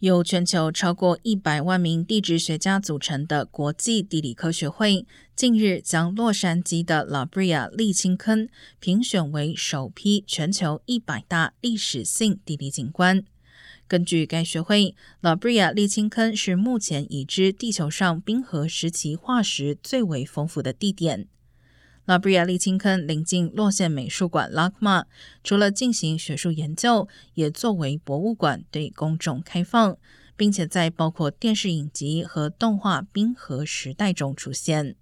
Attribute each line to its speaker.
Speaker 1: 由全球超过一百万名地质学家组成的国际地理科学会，近日将洛杉矶的 La Brea 沥青坑评选为首批全球一百大历史性地理景观。根据该学会，La Brea 沥青坑是目前已知地球上冰河时期化石最为丰富的地点。拉布亚沥青坑临近洛县美术馆 （LACMA），除了进行学术研究，也作为博物馆对公众开放，并且在包括电视影集和动画《冰河时代》中出现。